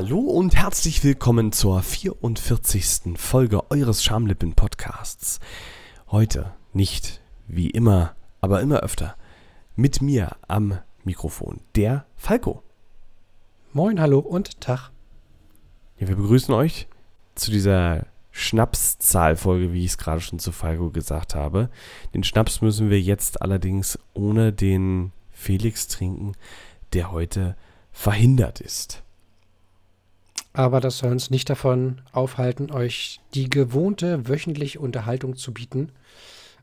Hallo und herzlich willkommen zur 44. Folge eures Schamlippen-Podcasts. Heute nicht wie immer, aber immer öfter mit mir am Mikrofon, der Falco. Moin, hallo und Tag. Ja, wir begrüßen euch zu dieser Schnapszahlfolge, wie ich es gerade schon zu Falco gesagt habe. Den Schnaps müssen wir jetzt allerdings ohne den Felix trinken, der heute verhindert ist. Aber das soll uns nicht davon aufhalten, euch die gewohnte wöchentliche Unterhaltung zu bieten.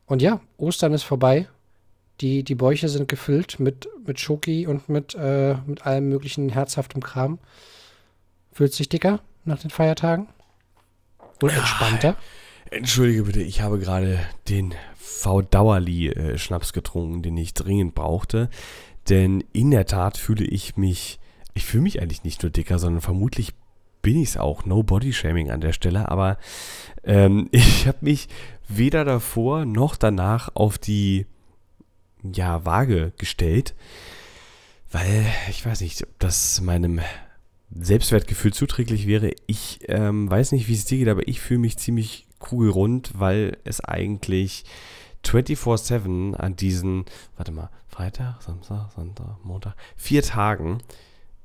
Und ja, Ostern ist vorbei. Die, die Bäuche sind gefüllt mit, mit Schoki und mit, äh, mit allem möglichen herzhaftem Kram. Fühlt sich dicker nach den Feiertagen? Und entspannter? Entschuldige bitte, ich habe gerade den V-Dauerli-Schnaps getrunken, den ich dringend brauchte. Denn in der Tat fühle ich mich, ich fühle mich eigentlich nicht nur dicker, sondern vermutlich bin ich es auch. No Body Shaming an der Stelle. Aber ähm, ich habe mich weder davor noch danach auf die ja, Waage gestellt, weil ich weiß nicht, ob das meinem Selbstwertgefühl zuträglich wäre. Ich ähm, weiß nicht, wie es dir geht, aber ich fühle mich ziemlich kugelrund, weil es eigentlich 24-7 an diesen, warte mal, Freitag, Samstag, Sonntag, Montag, vier Tagen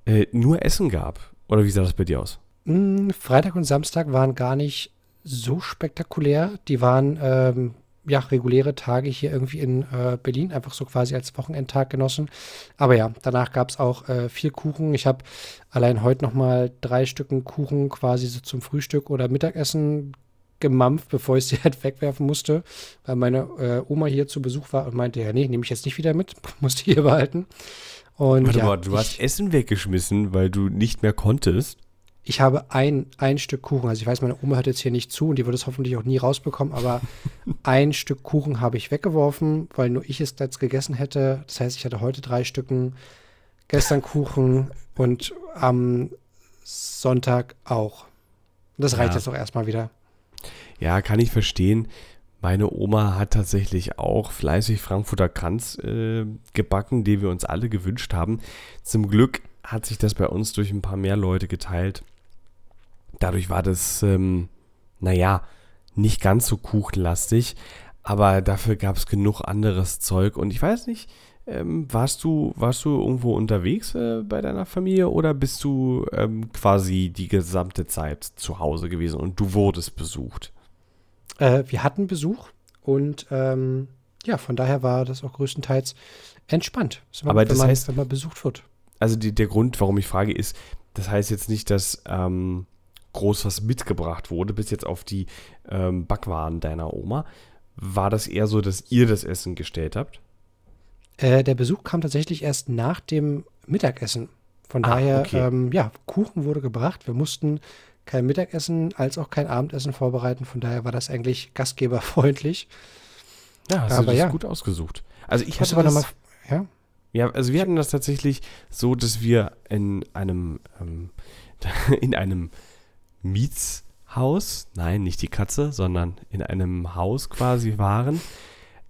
äh, nur Essen gab. Oder wie sah das bei dir aus? Mm, Freitag und Samstag waren gar nicht so spektakulär. Die waren ähm, ja, reguläre Tage hier irgendwie in äh, Berlin, einfach so quasi als Wochenendtag genossen. Aber ja, danach gab es auch äh, viel Kuchen. Ich habe allein heute noch mal drei Stücken Kuchen quasi so zum Frühstück oder Mittagessen gemampft, bevor ich sie halt wegwerfen musste, weil meine äh, Oma hier zu Besuch war und meinte, ja, nee, nehme ich jetzt nicht wieder mit, musste hier behalten. Und, Warte ja, mal, du hast Essen weggeschmissen, weil du nicht mehr konntest. Ich habe ein, ein Stück Kuchen, also ich weiß, meine Oma hört jetzt hier nicht zu und die wird es hoffentlich auch nie rausbekommen, aber ein Stück Kuchen habe ich weggeworfen, weil nur ich es jetzt gegessen hätte. Das heißt, ich hatte heute drei Stücken, gestern Kuchen und am Sonntag auch. Das reicht Ja. jetzt auch erstmal wieder. Ja, kann ich verstehen. Meine Oma hat tatsächlich auch fleißig Frankfurter Kranz äh, gebacken, den wir uns alle gewünscht haben. Zum Glück hat sich das bei uns durch ein paar mehr Leute geteilt. Dadurch war das, ähm, naja, nicht ganz so kuchenlastig, aber dafür gab es genug anderes Zeug. Und ich weiß nicht, ähm, warst, du, warst du irgendwo unterwegs äh, bei deiner Familie oder bist du ähm, quasi die gesamte Zeit zu Hause gewesen und du wurdest besucht? Äh, wir hatten Besuch und ähm, ja, von daher war das auch größtenteils entspannt, man, Aber das man, heißt- wenn man besucht wird. also die, der Grund, warum ich frage, ist, das heißt jetzt nicht, dass ähm, groß was mitgebracht wurde, bis jetzt auf die ähm, Backwaren deiner Oma. War das eher so, dass ihr das Essen gestellt habt? Äh, der Besuch kam tatsächlich erst nach dem Mittagessen. Von Ah, daher, okay. ähm, ja, Kuchen wurde gebracht. Wir mussten kein Mittagessen als auch kein Abendessen vorbereiten. Von daher war das eigentlich gastgeberfreundlich. Ja, hast Aber du das ja. gut ausgesucht. Also ich hatte aber das, nochmal, ja, ja, also wir hatten das tatsächlich so, dass wir in einem ähm, in einem Mietshaus, nein, nicht die Katze, sondern in einem Haus quasi waren.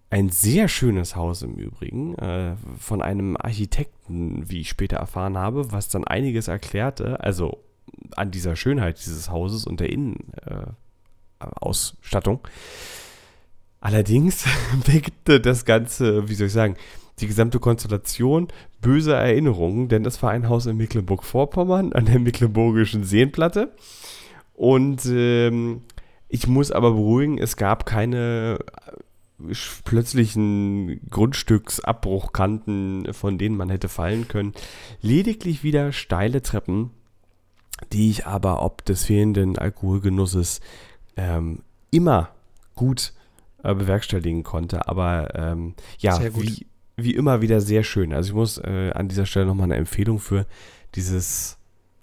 Ein sehr schönes Haus im Übrigen, äh, von einem Architekten, wie ich später erfahren habe, was dann einiges erklärte, also an dieser Schönheit dieses Hauses und der Innenausstattung. Äh. Allerdings weckte das Ganze, wie soll ich sagen, die gesamte Konstellation böse Erinnerungen, denn das war ein Haus in Mecklenburg-Vorpommern an der Mecklenburgischen Seenplatte. Und ähm, ich muss aber beruhigen, es gab keine äh, plötzlichen Grundstücksabbruchkanten, von denen man hätte fallen können. Lediglich wieder steile Treppen, die ich aber ob des fehlenden Alkoholgenusses ähm, immer gut äh, bewerkstelligen konnte. Aber ähm, ja, wie, wie immer wieder sehr schön. Also ich muss äh, an dieser Stelle nochmal eine Empfehlung für dieses,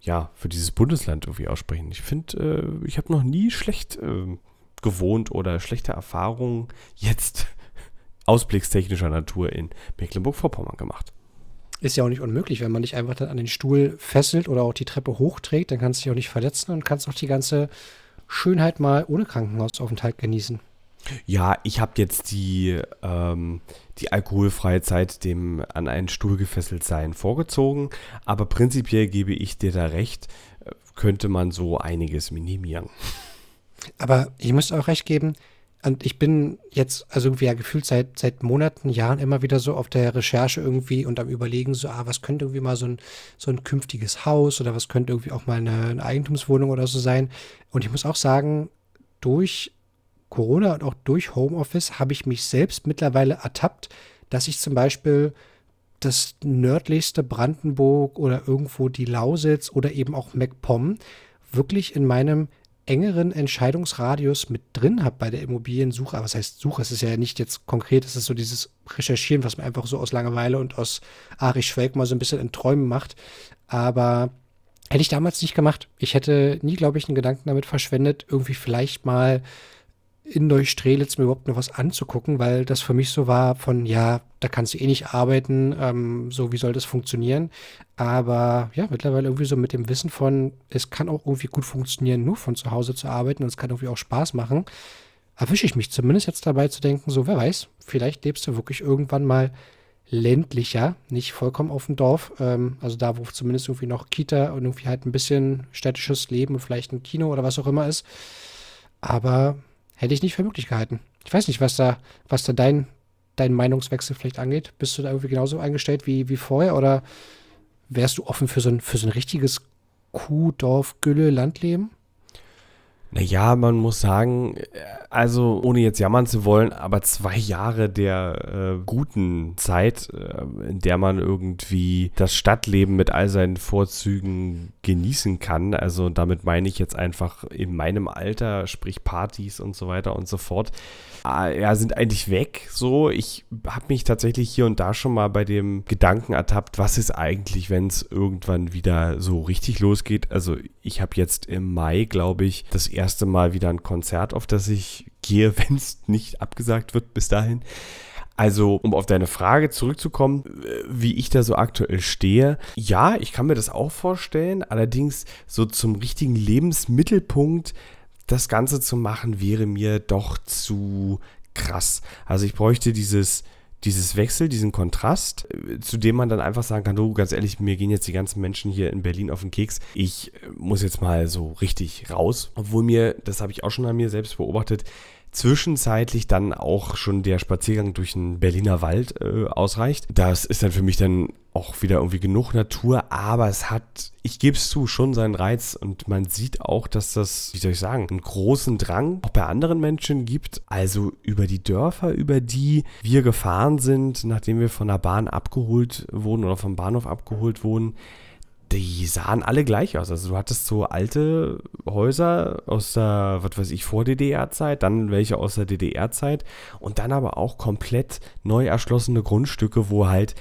ja, für dieses Bundesland irgendwie aussprechen. Ich finde, äh, ich habe noch nie schlecht äh, gewohnt oder schlechte Erfahrungen jetzt ausblickstechnischer Natur in Mecklenburg-Vorpommern gemacht. ist ja auch nicht unmöglich, wenn man dich einfach dann an den Stuhl fesselt oder auch die Treppe hochträgt, dann kannst du dich auch nicht verletzen und kannst auch die ganze Schönheit mal ohne Krankenhausaufenthalt genießen. Ja, ich habe jetzt die, ähm, die alkoholfreie Zeit dem an einen Stuhl gefesselt sein vorgezogen, aber prinzipiell gebe ich dir da recht, könnte man so einiges minimieren. Aber ich muss auch recht geben, und ich bin jetzt, also irgendwie ja gefühlt seit, seit Monaten, Jahren immer wieder so auf der Recherche irgendwie und am Überlegen, so, ah, was könnte irgendwie mal so ein, so ein künftiges Haus oder was könnte irgendwie auch mal eine, eine Eigentumswohnung oder so sein. Und ich muss auch sagen, durch Corona und auch durch Homeoffice habe ich mich selbst mittlerweile ertappt, dass ich zum Beispiel das nördlichste Brandenburg oder irgendwo die Lausitz oder eben auch MacPom wirklich in meinem engeren Entscheidungsradius mit drin habe bei der Immobiliensuche. Aber was heißt Suche? Es ist ja nicht jetzt konkret, es ist so dieses Recherchieren, was man einfach so aus Langeweile und aus Ari Schwelk mal so ein bisschen in Träumen macht. Aber hätte ich damals nicht gemacht. Ich hätte nie, glaube ich, einen Gedanken damit verschwendet, irgendwie vielleicht mal in Neustrelitz mir überhaupt noch was anzugucken, weil das für mich so war von, ja, da kannst du eh nicht arbeiten, ähm, so wie soll das funktionieren. Aber ja, mittlerweile irgendwie so mit dem Wissen von, es kann auch irgendwie gut funktionieren, nur von zu Hause zu arbeiten und es kann irgendwie auch Spaß machen, erwische ich mich zumindest jetzt dabei zu denken, so wer weiß, vielleicht lebst du wirklich irgendwann mal ländlicher, nicht vollkommen auf dem Dorf, ähm, also da, wo zumindest irgendwie noch Kita und irgendwie halt ein bisschen städtisches Leben und vielleicht ein Kino oder was auch immer ist. Aber hätte ich nicht für möglich gehalten. Ich weiß nicht, was da, was da dein, dein Meinungswechsel vielleicht angeht. Bist du da irgendwie genauso eingestellt wie, wie vorher oder wärst du offen für so ein, für so ein richtiges Kuh, Dorf, Gülle, Landleben? Naja, man muss sagen, also ohne jetzt jammern zu wollen, aber zwei Jahre der äh, guten Zeit, äh, in der man irgendwie das Stadtleben mit all seinen Vorzügen genießen kann. Also damit meine ich jetzt einfach in meinem Alter, sprich Partys und so weiter und so fort. Äh, ja, sind eigentlich weg. So, ich habe mich tatsächlich hier und da schon mal bei dem Gedanken ertappt, was ist eigentlich, wenn es irgendwann wieder so richtig losgeht. Also ich habe jetzt im Mai, glaube ich, das erste Mal wieder ein Konzert, auf das ich gehe, wenn es nicht abgesagt wird bis dahin. Also, um auf deine Frage zurückzukommen, wie ich da so aktuell stehe. Ja, ich kann mir das auch vorstellen. Allerdings so zum richtigen Lebensmittelpunkt das Ganze zu machen, wäre mir doch zu krass. Also ich bräuchte dieses, dieses Wechsel, diesen Kontrast, äh, zu dem man dann einfach sagen kann, du, ganz ehrlich, mir gehen jetzt die ganzen Menschen hier in Berlin auf den Keks. Ich äh, muss jetzt mal so richtig raus. Obwohl mir, das habe ich auch schon an mir selbst beobachtet, zwischenzeitlich dann auch schon der Spaziergang durch den Berliner Wald äh, ausreicht. Das ist dann für mich dann auch wieder irgendwie genug Natur, aber es hat, ich gebe es zu, schon seinen Reiz und man sieht auch, dass das, wie soll ich sagen, einen großen Drang auch bei anderen Menschen gibt. Also über die Dörfer, über die wir gefahren sind, nachdem wir von der Bahn abgeholt wurden oder vom Bahnhof abgeholt wurden, die sahen alle gleich aus. Also du hattest so alte Häuser aus der, was weiß ich, vor DDR-Zeit, dann welche aus der DDR-Zeit und dann aber auch komplett neu erschlossene Grundstücke, wo halt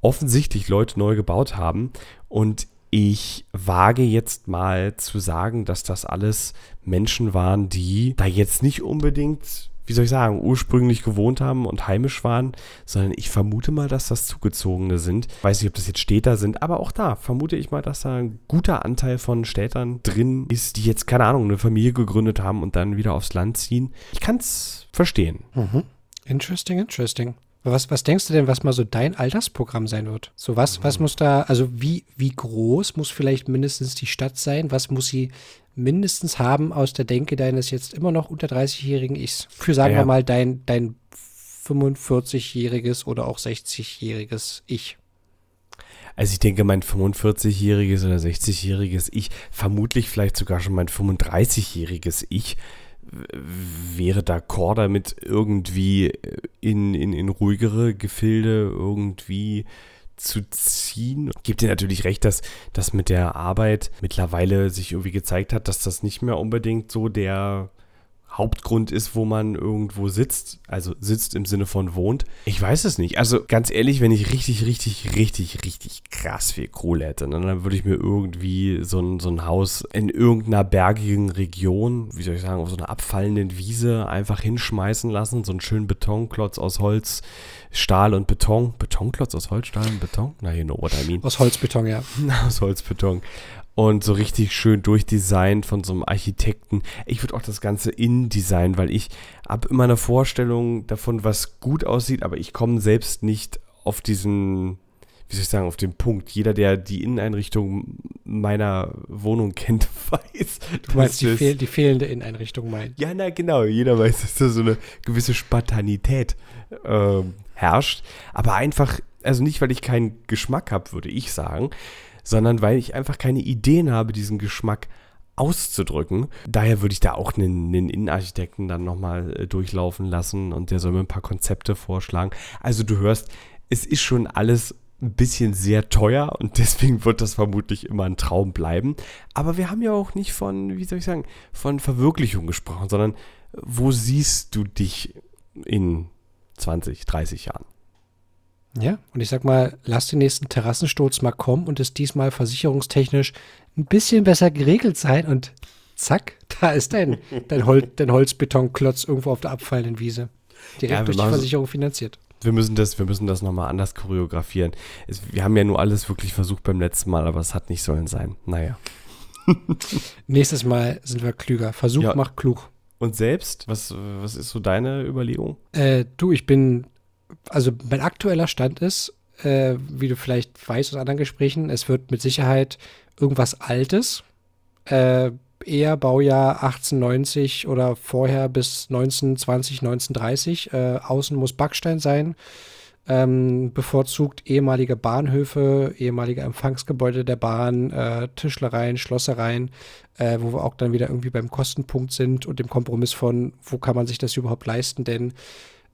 offensichtlich Leute neu gebaut haben. Und ich wage jetzt mal zu sagen, dass das alles Menschen waren, die da jetzt nicht unbedingt wie soll ich sagen, ursprünglich gewohnt haben und heimisch waren, sondern ich vermute mal, dass das Zugezogene sind. Weiß nicht, ob das jetzt Städter sind, aber auch da vermute ich mal, dass da ein guter Anteil von Städtern drin ist, die jetzt, keine Ahnung, eine Familie gegründet haben und dann wieder aufs Land ziehen. Ich kann es verstehen. Mhm. Interesting, interesting. Was, was denkst du denn, was mal so dein Altersprogramm sein wird? So was, was muss da, also wie, wie groß muss vielleicht mindestens die Stadt sein? Was muss sie mindestens haben aus der Denke deines jetzt immer noch unter 30-jährigen Ichs? Für, sagen ja. wir mal, dein, dein 45-jähriges oder auch 60-jähriges Ich. Also ich denke, mein 45-jähriges oder 60-jähriges Ich, vermutlich vielleicht sogar schon mein 35-jähriges Ich, wäre d'accord damit, irgendwie in, in, in ruhigere Gefilde irgendwie zu ziehen. Gibt dir natürlich recht, dass das mit der Arbeit mittlerweile sich irgendwie gezeigt hat, dass das nicht mehr unbedingt so der Hauptgrund ist, wo man irgendwo sitzt. Also sitzt im Sinne von wohnt. Ich weiß es nicht. Also ganz ehrlich, wenn ich richtig, richtig, richtig, richtig krass viel Kohle hätte, ne, dann würde ich mir irgendwie so ein, so ein Haus in irgendeiner bergigen Region, wie soll ich sagen, auf so einer abfallenden Wiese einfach hinschmeißen lassen. So einen schönen Betonklotz aus Holz, Stahl und Beton. Betonklotz aus Holz, Stahl und Beton? Na, you know what I mean. Aus Holzbeton, ja. aus Holzbeton und so richtig schön durchdesignt von so einem Architekten. Ich würde auch das Ganze in Design, weil ich habe immer eine Vorstellung davon, was gut aussieht, aber ich komme selbst nicht auf diesen, wie soll ich sagen, auf den Punkt. Jeder, der die Inneneinrichtung meiner Wohnung kennt, weiß. Du meinst die, fehl die, fehlende Inneneinrichtung meint. Ja, na genau. Jeder weiß, dass da so eine gewisse Spartanität äh, herrscht. Aber einfach, also nicht, weil ich keinen Geschmack habe, würde ich sagen, sondern weil ich einfach keine Ideen habe, diesen Geschmack auszudrücken. Daher würde ich da auch einen, einen Innenarchitekten dann nochmal äh, durchlaufen lassen und der soll mir ein paar Konzepte vorschlagen. Also du hörst, es ist schon alles ein bisschen sehr teuer und deswegen wird das vermutlich immer ein Traum bleiben. Aber wir haben ja auch nicht von, wie soll ich sagen, von Verwirklichung gesprochen, sondern wo siehst du dich in 20, 30 Jahren? Ja, und ich sag mal, lass den nächsten Terrassensturz mal kommen und es diesmal versicherungstechnisch ein bisschen besser geregelt sein und zack, da ist dein, dein, Hol dein Holzbetonklotz irgendwo auf der abfallenden Wiese. Direkt ja, durch die Versicherung finanziert. Wir müssen das, wir müssen das nochmal anders choreografieren. Es, wir haben ja nur alles wirklich versucht beim letzten Mal, aber es hat nicht sollen sein. Naja. Nächstes Mal sind wir klüger. Versuch ja. macht klug. Und selbst, was, was ist so deine Überlegung? Äh, du, ich bin also mein aktueller Stand ist, äh, wie du vielleicht weißt aus anderen Gesprächen, es wird mit Sicherheit irgendwas Altes, äh, eher Baujahr 1890 oder vorher bis 1920, 1930. Äh, außen muss Backstein sein. Ähm, bevorzugt ehemalige Bahnhöfe, ehemalige Empfangsgebäude der Bahn, äh, Tischlereien, Schlossereien, äh, wo wir auch dann wieder irgendwie beim Kostenpunkt sind und dem Kompromiss von, wo kann man sich das überhaupt leisten, denn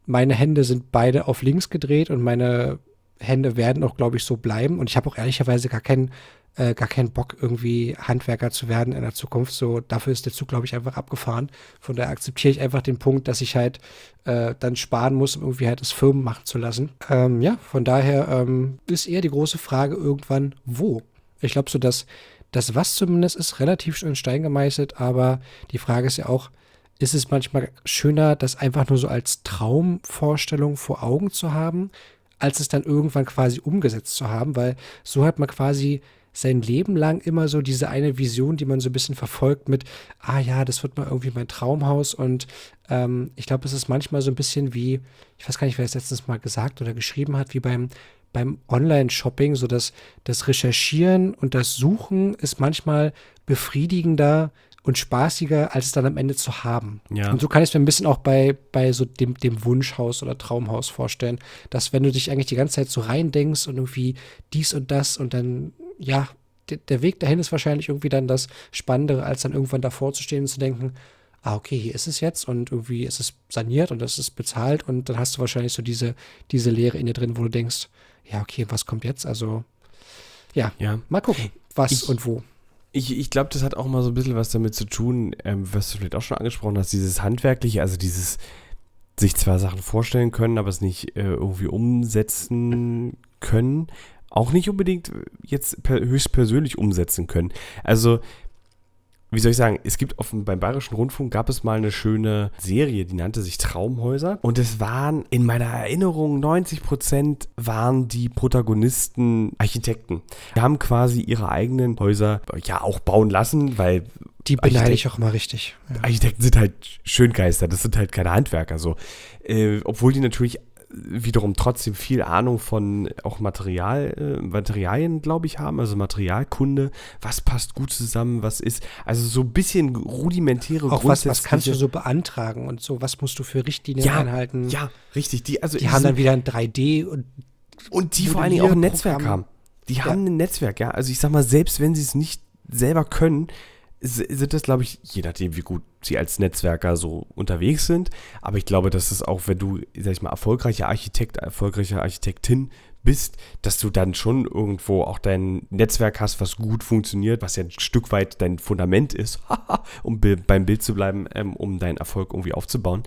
meine Hände sind beide auf links gedreht und meine Hände werden auch, glaube ich, so bleiben. Und ich habe auch ehrlicherweise gar keinen, äh, gar keinen Bock, irgendwie Handwerker zu werden in der Zukunft. So, dafür ist der Zug, glaube ich, einfach abgefahren. Von daher akzeptiere ich einfach den Punkt, dass ich halt äh, dann sparen muss, um irgendwie halt das Firmen machen zu lassen. Ähm, ja, von daher ähm, ist eher die große Frage irgendwann, wo. Ich glaube so, dass das was zumindest ist relativ in Stein gemeißelt, aber die Frage ist ja auch, ist es manchmal schöner, das einfach nur so als Traumvorstellung vor Augen zu haben, als es dann irgendwann quasi umgesetzt zu haben, weil so hat man quasi sein Leben lang immer so diese eine Vision, die man so ein bisschen verfolgt mit, ah ja, das wird mal irgendwie mein Traumhaus und ähm, ich glaube, es ist manchmal so ein bisschen wie, ich weiß gar nicht, wer es letztens mal gesagt oder geschrieben hat, wie beim, beim Online-Shopping, so dass das Recherchieren und das Suchen ist manchmal befriedigender und spaßiger, als es dann am Ende zu haben. Ja. Und so kann ich es mir ein bisschen auch bei, bei so dem, dem Wunschhaus oder Traumhaus vorstellen, dass wenn du dich eigentlich die ganze Zeit so reindenkst und irgendwie dies und das und dann, ja, der Weg dahin ist wahrscheinlich irgendwie dann das Spannendere, als dann irgendwann davor zu stehen und zu denken, ah, okay, hier ist es jetzt und irgendwie ist es saniert und es ist bezahlt und dann hast du wahrscheinlich so diese, diese Leere in dir drin, wo du denkst, ja, okay, was kommt jetzt? Also, ja, ja. mal gucken, was ich, und wo. Ich, ich glaube, das hat auch mal so ein bisschen was damit zu tun, ähm, was du vielleicht auch schon angesprochen hast, dieses Handwerkliche, also dieses sich zwar Sachen vorstellen können, aber es nicht äh, irgendwie umsetzen können. Auch nicht unbedingt jetzt per, höchstpersönlich umsetzen können. Also wie soll ich sagen, es gibt auf, beim Bayerischen Rundfunk gab es mal eine schöne Serie, die nannte sich Traumhäuser. Und es waren in meiner Erinnerung 90 Prozent waren die Protagonisten Architekten. Die haben quasi ihre eigenen Häuser ja auch bauen lassen, weil die beneide ich auch immer richtig. Ja. Architekten sind halt Schöngeister, das sind halt keine Handwerker so. Äh, obwohl die natürlich wiederum trotzdem viel Ahnung von auch Material, äh, Materialien, glaube ich, haben, also Materialkunde, was passt gut zusammen, was ist, also so ein bisschen rudimentäre Auch was, was kannst du so beantragen und so, was musst du für Richtlinien ja, einhalten? Ja, richtig. Die, also die haben dann wieder ein 3D und und die vor allen Dingen auch ein Netzwerk haben. Die ja. haben ein Netzwerk, ja. Also ich sag mal, selbst wenn sie es nicht selber können, sind das, glaube ich, je nachdem, wie gut sie als Netzwerker so unterwegs sind. Aber ich glaube, dass es auch, wenn du, sag ich mal, erfolgreicher Architekt, erfolgreiche Architektin bist, dass du dann schon irgendwo auch dein Netzwerk hast, was gut funktioniert, was ja ein Stück weit dein Fundament ist, um beim Bild zu bleiben, ähm, um deinen Erfolg irgendwie aufzubauen.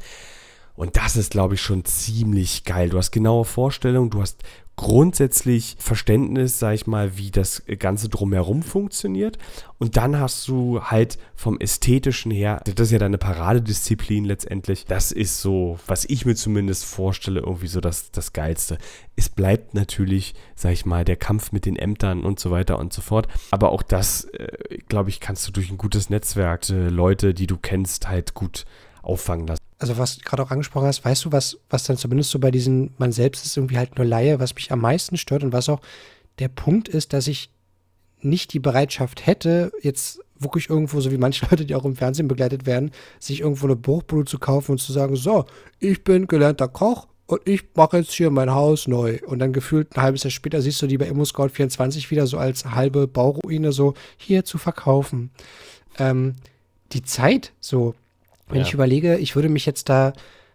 Und das ist, glaube ich, schon ziemlich geil. Du hast genaue Vorstellungen, du hast grundsätzlich Verständnis, sag ich mal, wie das Ganze drumherum funktioniert. Und dann hast du halt vom Ästhetischen her, das ist ja deine Paradedisziplin letztendlich. Das ist so, was ich mir zumindest vorstelle, irgendwie so das, das Geilste. Es bleibt natürlich, sag ich mal, der Kampf mit den Ämtern und so weiter und so fort. Aber auch das, äh, glaube ich, kannst du durch ein gutes Netzwerk, äh, Leute, die du kennst, halt gut auffangen lassen also was du gerade auch angesprochen hast, weißt du, was, was dann zumindest so bei diesen, man selbst ist irgendwie halt nur Laie, was mich am meisten stört und was auch der Punkt ist, dass ich nicht die Bereitschaft hätte, jetzt wirklich irgendwo, so wie manche Leute, die auch im Fernsehen begleitet werden, sich irgendwo eine Bruchbude zu kaufen und zu sagen, so, ich bin gelernter Koch und ich mache jetzt hier mein Haus neu. Und dann gefühlt ein halbes Jahr später siehst du die bei ImmoScout24 wieder so als halbe Bauruine so hier zu verkaufen. Ähm, die Zeit so, wenn ja. ich überlege, ich würde mich jetzt da,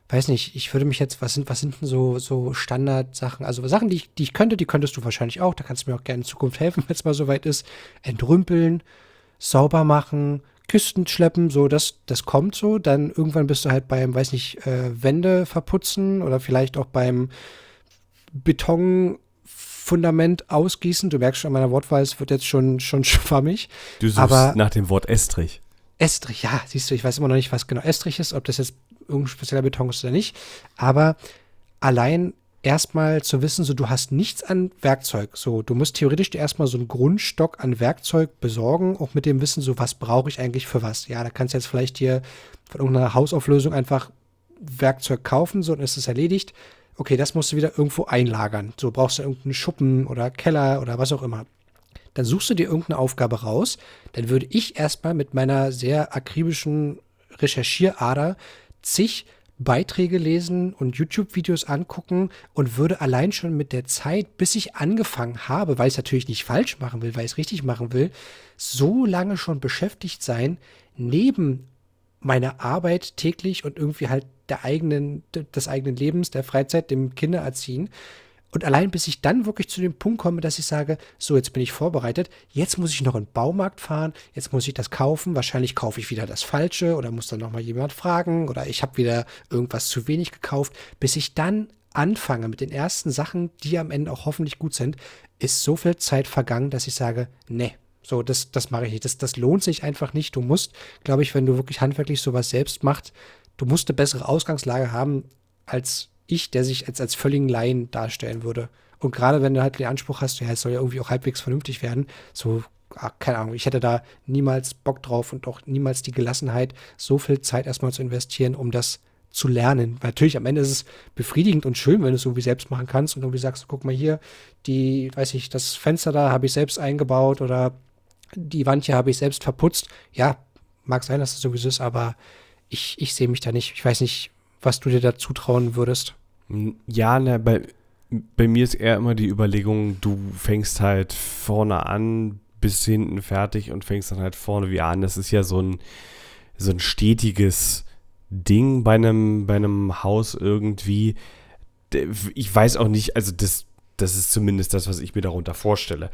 weiß nicht, ich würde mich jetzt, was sind, was sind denn so, so Standardsachen? Also Sachen, die ich, die ich könnte, die könntest du wahrscheinlich auch. Da kannst du mir auch gerne in Zukunft helfen, wenn es mal soweit ist. Entrümpeln, sauber machen, Küsten schleppen, so, das, das kommt so. Dann irgendwann bist du halt beim, weiß nicht, äh, Wände verputzen oder vielleicht auch beim Betonfundament ausgießen. Du merkst schon an meiner Wortwahl, es wird jetzt schon, schon schwammig. Du suchst aber, nach dem Wort Estrich. Estrich, ja, siehst du, ich weiß immer noch nicht, was genau Estrich ist, ob das jetzt irgendein spezieller Beton ist oder nicht. Aber allein erstmal zu wissen, so du hast nichts an Werkzeug. So, du musst theoretisch dir erstmal so einen Grundstock an Werkzeug besorgen, auch mit dem Wissen, so was brauche ich eigentlich für was. Ja, da kannst du jetzt vielleicht hier von irgendeiner Hausauflösung einfach Werkzeug kaufen, so und ist es erledigt. Okay, das musst du wieder irgendwo einlagern. So brauchst du irgendeinen Schuppen oder Keller oder was auch immer dann suchst du dir irgendeine Aufgabe raus. Dann würde ich erstmal mit meiner sehr akribischen Recherchierader zig Beiträge lesen und YouTube-Videos angucken und würde allein schon mit der Zeit, bis ich angefangen habe, weil ich es natürlich nicht falsch machen will, weil ich es richtig machen will, so lange schon beschäftigt sein, neben meiner Arbeit täglich und irgendwie halt der eigenen, des eigenen Lebens, der Freizeit, dem Kindererziehen, und allein bis ich dann wirklich zu dem Punkt komme, dass ich sage, so, jetzt bin ich vorbereitet, jetzt muss ich noch in den Baumarkt fahren, jetzt muss ich das kaufen, wahrscheinlich kaufe ich wieder das Falsche oder muss dann nochmal jemand fragen oder ich habe wieder irgendwas zu wenig gekauft, bis ich dann anfange mit den ersten Sachen, die am Ende auch hoffentlich gut sind, ist so viel Zeit vergangen, dass ich sage, nee, so, das, das mache ich nicht. Das, das lohnt sich einfach nicht. Du musst, glaube ich, wenn du wirklich handwerklich sowas selbst machst, du musst eine bessere Ausgangslage haben als ich, der sich als, als völligen Laien darstellen würde. Und gerade wenn du halt den Anspruch hast, ja, es soll ja irgendwie auch halbwegs vernünftig werden, so, ach, keine Ahnung, ich hätte da niemals Bock drauf und auch niemals die Gelassenheit, so viel Zeit erstmal zu investieren, um das zu lernen. Weil natürlich am Ende ist es befriedigend und schön, wenn du es irgendwie selbst machen kannst und irgendwie sagst, guck mal hier, die, weiß ich, das Fenster da habe ich selbst eingebaut oder die Wand hier habe ich selbst verputzt. Ja, mag sein, dass das sowieso ist, aber ich, ich sehe mich da nicht. Ich weiß nicht, was du dir da zutrauen würdest. Ja, ne, bei, bei mir ist eher immer die Überlegung, du fängst halt vorne an, bis hinten fertig und fängst dann halt vorne wieder an. Das ist ja so ein, so ein stetiges Ding bei einem, bei einem Haus irgendwie. Ich weiß auch nicht, also das, das ist zumindest das, was ich mir darunter vorstelle.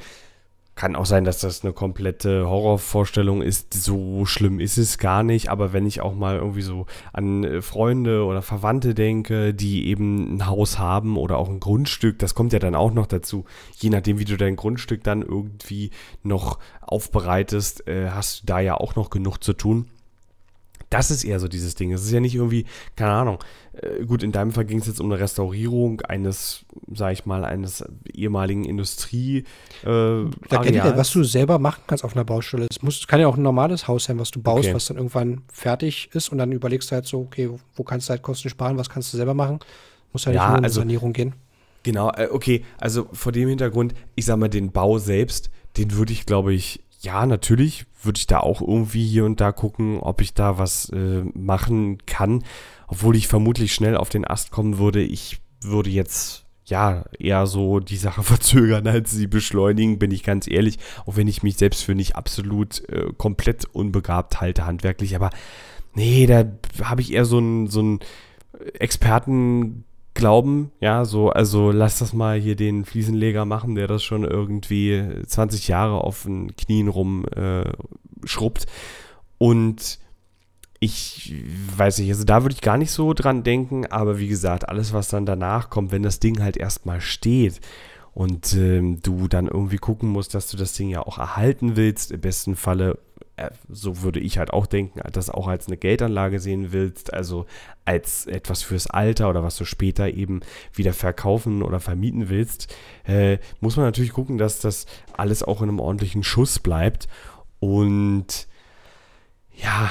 Kann auch sein, dass das eine komplette Horrorvorstellung ist. So schlimm ist es gar nicht. Aber wenn ich auch mal irgendwie so an äh, Freunde oder Verwandte denke, die eben ein Haus haben oder auch ein Grundstück, das kommt ja dann auch noch dazu. Je nachdem, wie du dein Grundstück dann irgendwie noch aufbereitest, äh, hast du da ja auch noch genug zu tun. Das ist eher so dieses Ding. Es ist ja nicht irgendwie, keine Ahnung, äh, gut, in deinem Fall ging es jetzt um eine Restaurierung eines, sag ich mal, eines ehemaligen Industrie. Äh, ja, was du selber machen kannst auf einer Baustelle. Es muss, kann ja auch ein normales Haus sein, was du baust, okay. was dann irgendwann fertig ist und dann überlegst du halt so, okay, wo kannst du halt Kosten sparen, was kannst du selber machen? Muss halt ja, nicht nur um also, Sanierung gehen. Genau, äh, okay, also vor dem Hintergrund, ich sag mal, den Bau selbst, den würde ich, glaube ich, ja, natürlich würde ich da auch irgendwie hier und da gucken, ob ich da was äh, machen kann. Obwohl ich vermutlich schnell auf den Ast kommen würde. Ich würde jetzt ja eher so die Sache verzögern, als sie beschleunigen, bin ich ganz ehrlich. Auch wenn ich mich selbst für nicht absolut äh, komplett unbegabt halte handwerklich. Aber nee, da habe ich eher so einen so Experten glauben, ja, so, also lass das mal hier den Fliesenleger machen, der das schon irgendwie 20 Jahre auf den Knien rum äh. Und ich weiß nicht, also da würde ich gar nicht so dran denken, aber wie gesagt, alles, was dann danach kommt, wenn das Ding halt erstmal steht und ähm, du dann irgendwie gucken musst, dass du das Ding ja auch erhalten willst. Im besten Falle, so würde ich halt auch denken, das auch als eine Geldanlage sehen willst, also als etwas fürs Alter oder was du später eben wieder verkaufen oder vermieten willst, äh, muss man natürlich gucken, dass das alles auch in einem ordentlichen Schuss bleibt. Und ja,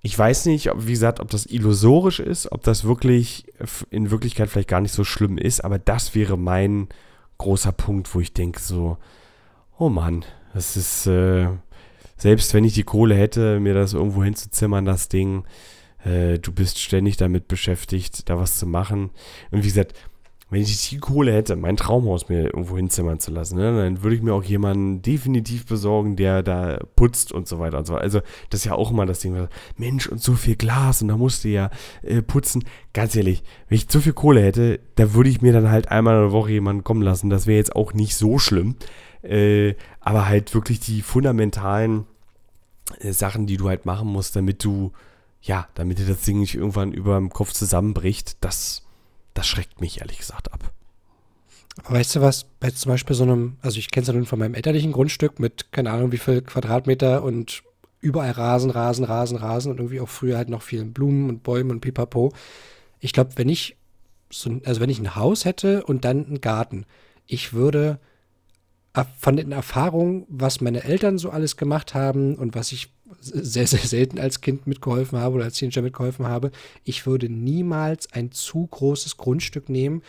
ich weiß nicht, wie gesagt, ob das illusorisch ist, ob das wirklich in Wirklichkeit vielleicht gar nicht so schlimm ist, aber das wäre mein großer Punkt, wo ich denke so, oh Mann, das ist, äh, selbst wenn ich die Kohle hätte, mir das irgendwo hinzuzimmern, das Ding, äh, du bist ständig damit beschäftigt, da was zu machen. Und wie gesagt, wenn ich die Kohle hätte, mein Traumhaus mir irgendwo hinzimmern zu lassen, ne, dann würde ich mir auch jemanden definitiv besorgen, der da putzt und so weiter und so weiter. Also, das ist ja auch immer das Ding, Mensch, und so viel Glas und da musst du ja äh, putzen. Ganz ehrlich, wenn ich zu viel Kohle hätte, da würde ich mir dann halt einmal in der Woche jemanden kommen lassen. Das wäre jetzt auch nicht so schlimm. Äh, aber halt wirklich die fundamentalen äh, Sachen, die du halt machen musst, damit du, ja, damit dir das Ding nicht irgendwann über dem Kopf zusammenbricht, das das schreckt mich ehrlich gesagt ab. Weißt du was, bei zum Beispiel so einem, also ich kenne es ja nun von meinem elterlichen Grundstück mit, keine Ahnung, wie viel Quadratmeter und überall Rasen, Rasen, Rasen, Rasen und irgendwie auch früher halt noch vielen Blumen und Bäumen und Pipapo. Ich glaube, wenn ich so, also wenn ich ein Haus hätte und dann einen Garten, ich würde von den Erfahrungen, was meine Eltern so alles gemacht haben und was ich sehr, sehr selten als Kind mitgeholfen habe oder als Teenager mitgeholfen habe, ich würde niemals ein zu großes Grundstück nehmen.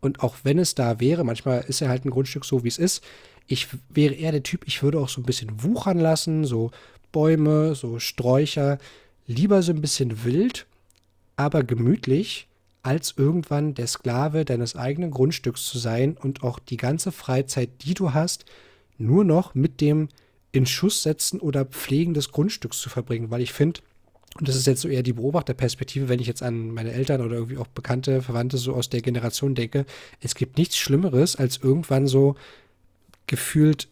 Und auch wenn es da wäre, manchmal ist ja halt ein Grundstück so, wie es ist, ich wäre eher der Typ, ich würde auch so ein bisschen wuchern lassen, so Bäume, so Sträucher, lieber so ein bisschen wild, aber gemütlich, als irgendwann der Sklave deines eigenen Grundstücks zu sein und auch die ganze Freizeit, die du hast, nur noch mit dem in Schuss setzen oder Pflegen des Grundstücks zu verbringen, weil ich finde, und das ist jetzt so eher die Beobachterperspektive, wenn ich jetzt an meine Eltern oder irgendwie auch bekannte Verwandte so aus der Generation denke, es gibt nichts Schlimmeres, als irgendwann so gefühlt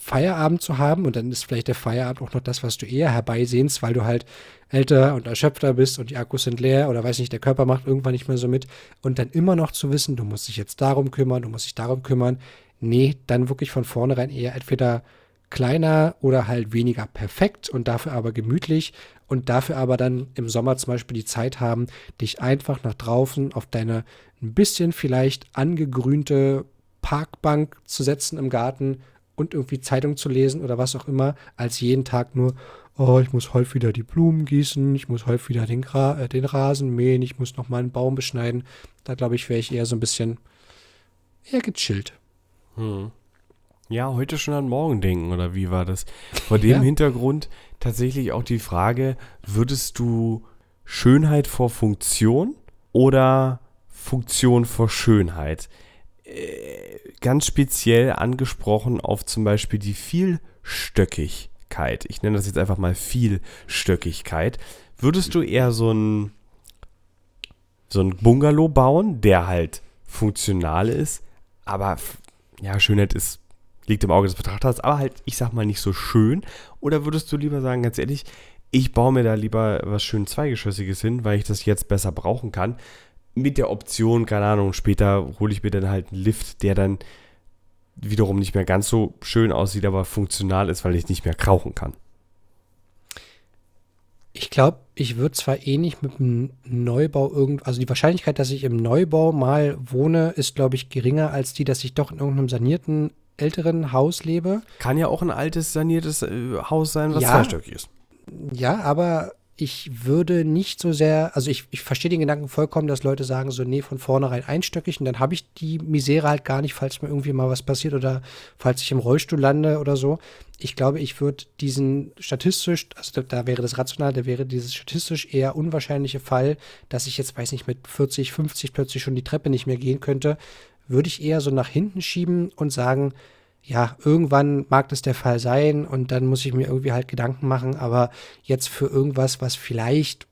Feierabend zu haben und dann ist vielleicht der Feierabend auch noch das, was du eher herbeisehnst, weil du halt älter und erschöpfter bist und die Akkus sind leer oder weiß nicht, der Körper macht irgendwann nicht mehr so mit und dann immer noch zu wissen, du musst dich jetzt darum kümmern, du musst dich darum kümmern. Nee, dann wirklich von vornherein eher entweder kleiner oder halt weniger perfekt und dafür aber gemütlich und dafür aber dann im Sommer zum Beispiel die Zeit haben, dich einfach nach draußen auf deine ein bisschen vielleicht angegrünte Parkbank zu setzen im Garten und irgendwie Zeitung zu lesen oder was auch immer, als jeden Tag nur, oh, ich muss heute wieder die Blumen gießen, ich muss heute wieder den, Gra äh, den Rasen mähen, ich muss noch mal einen Baum beschneiden. Da glaube ich, wäre ich eher so ein bisschen eher gechillt. Hm. Ja, heute schon an morgen denken, oder wie war das? Vor dem ja. Hintergrund tatsächlich auch die Frage, würdest du Schönheit vor Funktion oder Funktion vor Schönheit? Ganz speziell angesprochen auf zum Beispiel die Vielstöckigkeit. Ich nenne das jetzt einfach mal Vielstöckigkeit. Würdest du eher so ein, so ein Bungalow bauen, der halt funktional ist, aber ja, Schönheit ist liegt im Auge des Betrachters, aber halt, ich sag mal, nicht so schön? Oder würdest du lieber sagen, ganz ehrlich, ich baue mir da lieber was schön Zweigeschossiges hin, weil ich das jetzt besser brauchen kann? Mit der Option, keine Ahnung, später hole ich mir dann halt einen Lift, der dann wiederum nicht mehr ganz so schön aussieht, aber funktional ist, weil ich nicht mehr krauchen kann. Ich glaube, ich würde zwar eh nicht mit dem Neubau irgend, also die Wahrscheinlichkeit, dass ich im Neubau mal wohne, ist, glaube ich, geringer als die, dass ich doch in irgendeinem sanierten älteren Haus lebe. Kann ja auch ein altes, saniertes äh, Haus sein, was ja, zweistöckig ist. Ja, aber ich würde nicht so sehr, also ich, ich verstehe den Gedanken vollkommen, dass Leute sagen, so, nee, von vornherein einstöckig und dann habe ich die Misere halt gar nicht, falls mir irgendwie mal was passiert oder falls ich im Rollstuhl lande oder so. Ich glaube, ich würde diesen statistisch, also da, wäre das rational, da wäre dieses statistisch eher unwahrscheinliche Fall, dass ich jetzt, weiß nicht, mit 40, 50 plötzlich schon die Treppe nicht mehr gehen könnte, würde ich eher so nach hinten schieben und sagen, ja, irgendwann mag das der Fall sein und dann muss ich mir irgendwie halt Gedanken machen, aber jetzt für irgendwas, was vielleicht,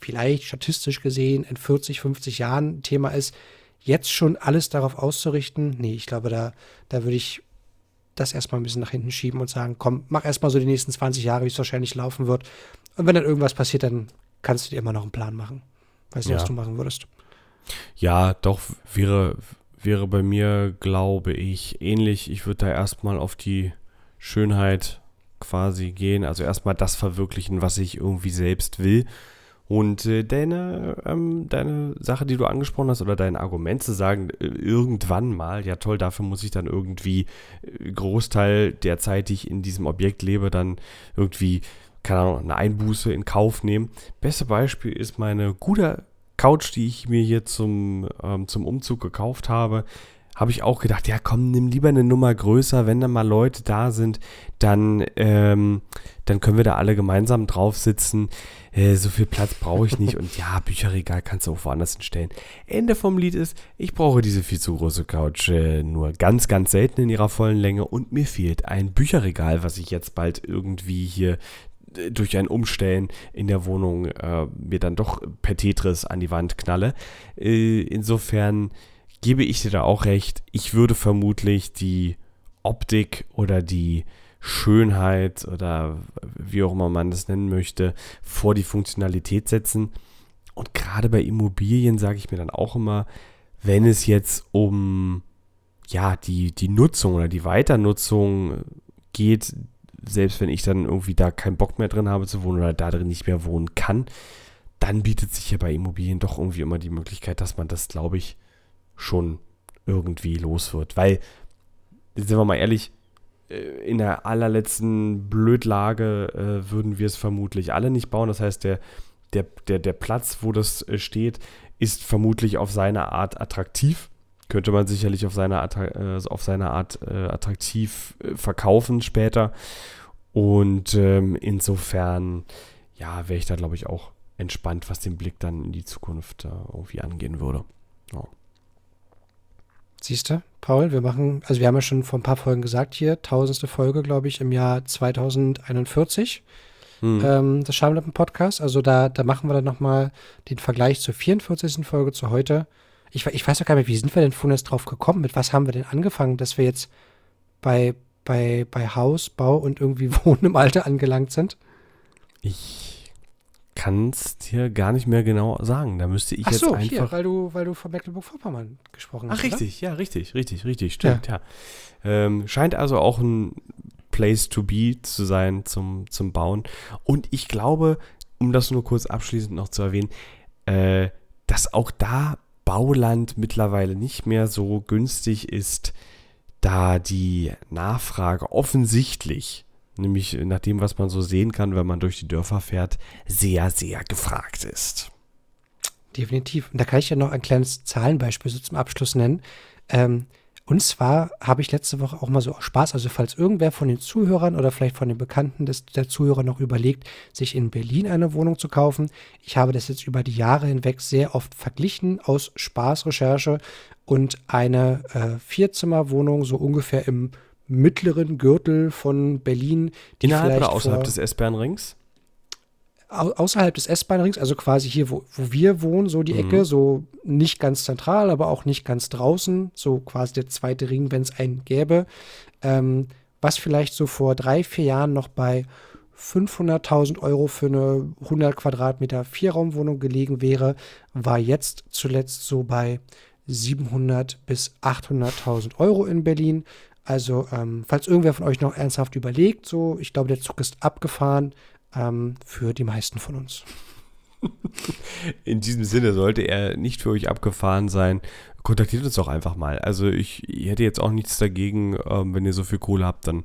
vielleicht statistisch gesehen in 40, 50 Jahren Thema ist, jetzt schon alles darauf auszurichten, nee, ich glaube, da, da würde ich das erstmal ein bisschen nach hinten schieben und sagen, komm, mach erstmal so die nächsten 20 Jahre, wie es wahrscheinlich laufen wird. Und wenn dann irgendwas passiert, dann kannst du dir immer noch einen Plan machen. Weiß nicht, ja. was du machen würdest. Ja, doch, wäre, wäre bei mir, glaube ich, ähnlich. Ich würde da erstmal auf die Schönheit quasi gehen. Also erstmal das verwirklichen, was ich irgendwie selbst will. Und äh, deine, ähm, deine Sache, die du angesprochen hast, oder dein Argument zu sagen, äh, irgendwann mal, ja toll, dafür muss ich dann irgendwie äh, Großteil der Zeit, die ich in diesem Objekt lebe, dann irgendwie, keine Ahnung, eine Einbuße in Kauf nehmen. Beste Beispiel ist meine gute Couch, die ich mir hier zum, ähm, zum Umzug gekauft habe habe ich auch gedacht, ja komm, nimm lieber eine Nummer größer, wenn da mal Leute da sind, dann, ähm, dann können wir da alle gemeinsam drauf sitzen. Äh, so viel Platz brauche ich nicht und ja, Bücherregal kannst du auch woanders hinstellen. Ende vom Lied ist, ich brauche diese viel zu große Couch äh, nur ganz, ganz selten in ihrer vollen Länge und mir fehlt ein Bücherregal, was ich jetzt bald irgendwie hier durch ein Umstellen in der Wohnung äh, mir dann doch per Tetris an die Wand knalle. Äh, insofern gebe ich dir da auch recht. Ich würde vermutlich die Optik oder die Schönheit oder wie auch immer man das nennen möchte, vor die Funktionalität setzen. Und gerade bei Immobilien sage ich mir dann auch immer, wenn es jetzt um ja, die, die Nutzung oder die Weiternutzung geht, selbst wenn ich dann irgendwie da keinen Bock mehr drin habe zu wohnen oder da drin nicht mehr wohnen kann, dann bietet sich ja bei Immobilien doch irgendwie immer die Möglichkeit, dass man das, glaube ich, schon irgendwie los wird. Weil, sind wir mal ehrlich, äh, in der allerletzten Blödlage äh, würden wir es vermutlich alle nicht bauen. Das heißt, der, der, der, der Platz, wo das äh, steht, ist vermutlich auf seine Art attraktiv. Könnte man sicherlich auf seine, äh, auf seine Art äh, attraktiv äh, verkaufen später. Und ähm, insofern, ja, wäre ich da, glaube ich, auch entspannt, was den Blick dann in die Zukunft irgendwie angehen würde. Ja. Siehst du, Paul, wir machen, also wir haben ja schon vor ein paar Folgen gesagt hier, tausendste Folge, glaube ich, im Jahr 2041. Hm. Ähm, das Schamlippen-Podcast. Also da, da machen wir dann nochmal den Vergleich zur 44. Folge zu heute. Ich, ich weiß auch gar nicht, wie sind wir denn vorhin jetzt drauf gekommen? Mit was haben wir denn angefangen, dass wir jetzt bei, bei, bei Haus, Bau und irgendwie Wohnen im Alter angelangt sind? Ich kann es dir gar nicht mehr genau sagen. Da müsste ich Ach jetzt so, einfach. Hier, weil du, weil du von Mecklenburg-Vorpommern gesprochen hast. Ach, richtig, oder? ja, richtig, richtig, richtig, stimmt, ja. ja. Ähm, scheint also auch ein Place to be zu sein zum, zum Bauen. Und ich glaube, um das nur kurz abschließend noch zu erwähnen, äh, dass auch da Bauland mittlerweile nicht mehr so günstig ist, da die Nachfrage offensichtlich nämlich nach dem, was man so sehen kann, wenn man durch die Dörfer fährt, sehr, sehr gefragt ist. Definitiv. Und da kann ich ja noch ein kleines Zahlenbeispiel so zum Abschluss nennen. Ähm, und zwar habe ich letzte Woche auch mal so Spaß, also falls irgendwer von den Zuhörern oder vielleicht von den Bekannten des, der Zuhörer noch überlegt, sich in Berlin eine Wohnung zu kaufen. Ich habe das jetzt über die Jahre hinweg sehr oft verglichen aus Spaßrecherche und eine äh, Vierzimmerwohnung so ungefähr im mittleren Gürtel von Berlin. Die Innerhalb oder außerhalb des S-Bahn-Rings? Außerhalb des S-Bahn-Rings, also quasi hier, wo, wo wir wohnen, so die mhm. Ecke, so nicht ganz zentral, aber auch nicht ganz draußen, so quasi der zweite Ring, wenn es einen gäbe. Ähm, was vielleicht so vor drei, vier Jahren noch bei 500.000 Euro für eine 100 Quadratmeter Vierraumwohnung gelegen wäre, war jetzt zuletzt so bei 700 bis 800.000 Euro in Berlin. Also, ähm, falls irgendwer von euch noch ernsthaft überlegt, so, ich glaube, der Zug ist abgefahren ähm, für die meisten von uns. In diesem Sinne sollte er nicht für euch abgefahren sein. Kontaktiert uns doch einfach mal. Also ich, ich hätte jetzt auch nichts dagegen, ähm, wenn ihr so viel Kohle habt, dann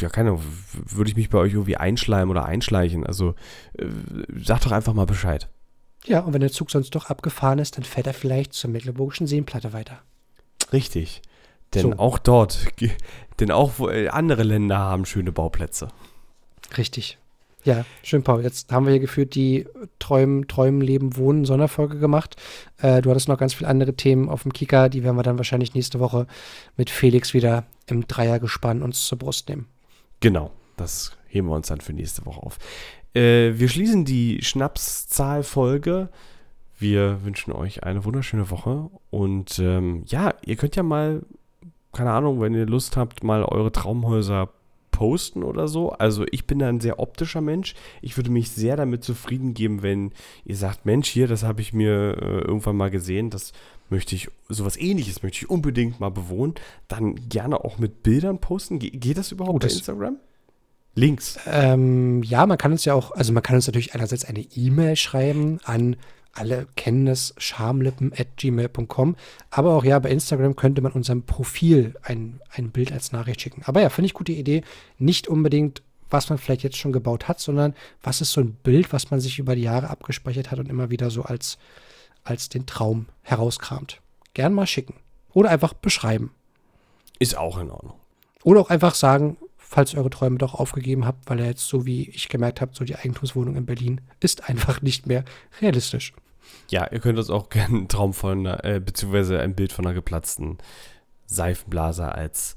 ja keine würde ich mich bei euch irgendwie einschleimen oder einschleichen. Also äh, sagt doch einfach mal Bescheid. Ja, und wenn der Zug sonst doch abgefahren ist, dann fährt er vielleicht zur Mecklenburgischen Seenplatte weiter. Richtig. Denn so. auch dort, denn auch äh, andere Länder haben schöne Bauplätze. Richtig. Ja, schön, Paul. Jetzt haben wir hier geführt die Träumen, Träumen, Leben, Wohnen Sonderfolge gemacht. Äh, du hattest noch ganz viele andere Themen auf dem Kicker. Die werden wir dann wahrscheinlich nächste Woche mit Felix wieder im Dreiergespann uns zur Brust nehmen. Genau, das heben wir uns dann für nächste Woche auf. Äh, wir schließen die Schnapszahlfolge. Wir wünschen euch eine wunderschöne Woche. Und ähm, ja, ihr könnt ja mal keine Ahnung, wenn ihr Lust habt, mal eure Traumhäuser posten oder so. Also ich bin da ein sehr optischer Mensch. Ich würde mich sehr damit zufrieden geben, wenn ihr sagt, Mensch, hier, das habe ich mir äh, irgendwann mal gesehen, das möchte ich, sowas ähnliches möchte ich unbedingt mal bewohnen, dann gerne auch mit Bildern posten. Ge geht das überhaupt Oh, bei das- Instagram? Links. Ähm, ja, man kann uns ja auch, also man kann uns natürlich einerseits eine E-Mail schreiben an alle kennen es, schamlippen at gmail.com. Aber auch ja, bei Instagram könnte man unserem Profil ein, ein Bild als Nachricht schicken. Aber ja, finde ich gute Idee. Nicht unbedingt, was man vielleicht jetzt schon gebaut hat, sondern was ist so ein Bild, was man sich über die Jahre abgespeichert hat und immer wieder so als, als den Traum herauskramt. Gern mal schicken. Oder einfach beschreiben. Ist auch in Ordnung. Oder auch einfach sagen, falls ihr eure Träume doch aufgegeben habt, weil ihr jetzt so wie ich gemerkt habe, so die Eigentumswohnung in Berlin ist einfach nicht mehr realistisch. Ja, ihr könnt uns auch gerne einen Traum von, äh, beziehungsweise ein Bild von einer geplatzten Seifenblase als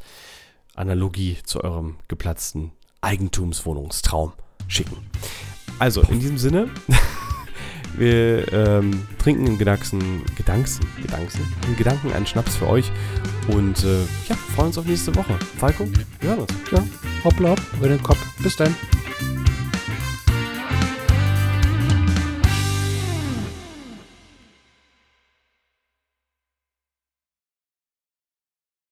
Analogie zu eurem geplatzten Eigentumswohnungstraum schicken. Also, in diesem Sinne, wir ähm, trinken in Gedanken, Gedanken, Gedanken, in Gedanken einen Schnaps für euch und äh, ja, freuen uns auf nächste Woche. Falco, wir hören uns. Ja, hoppla hopp, über den Kopf. Bis dann.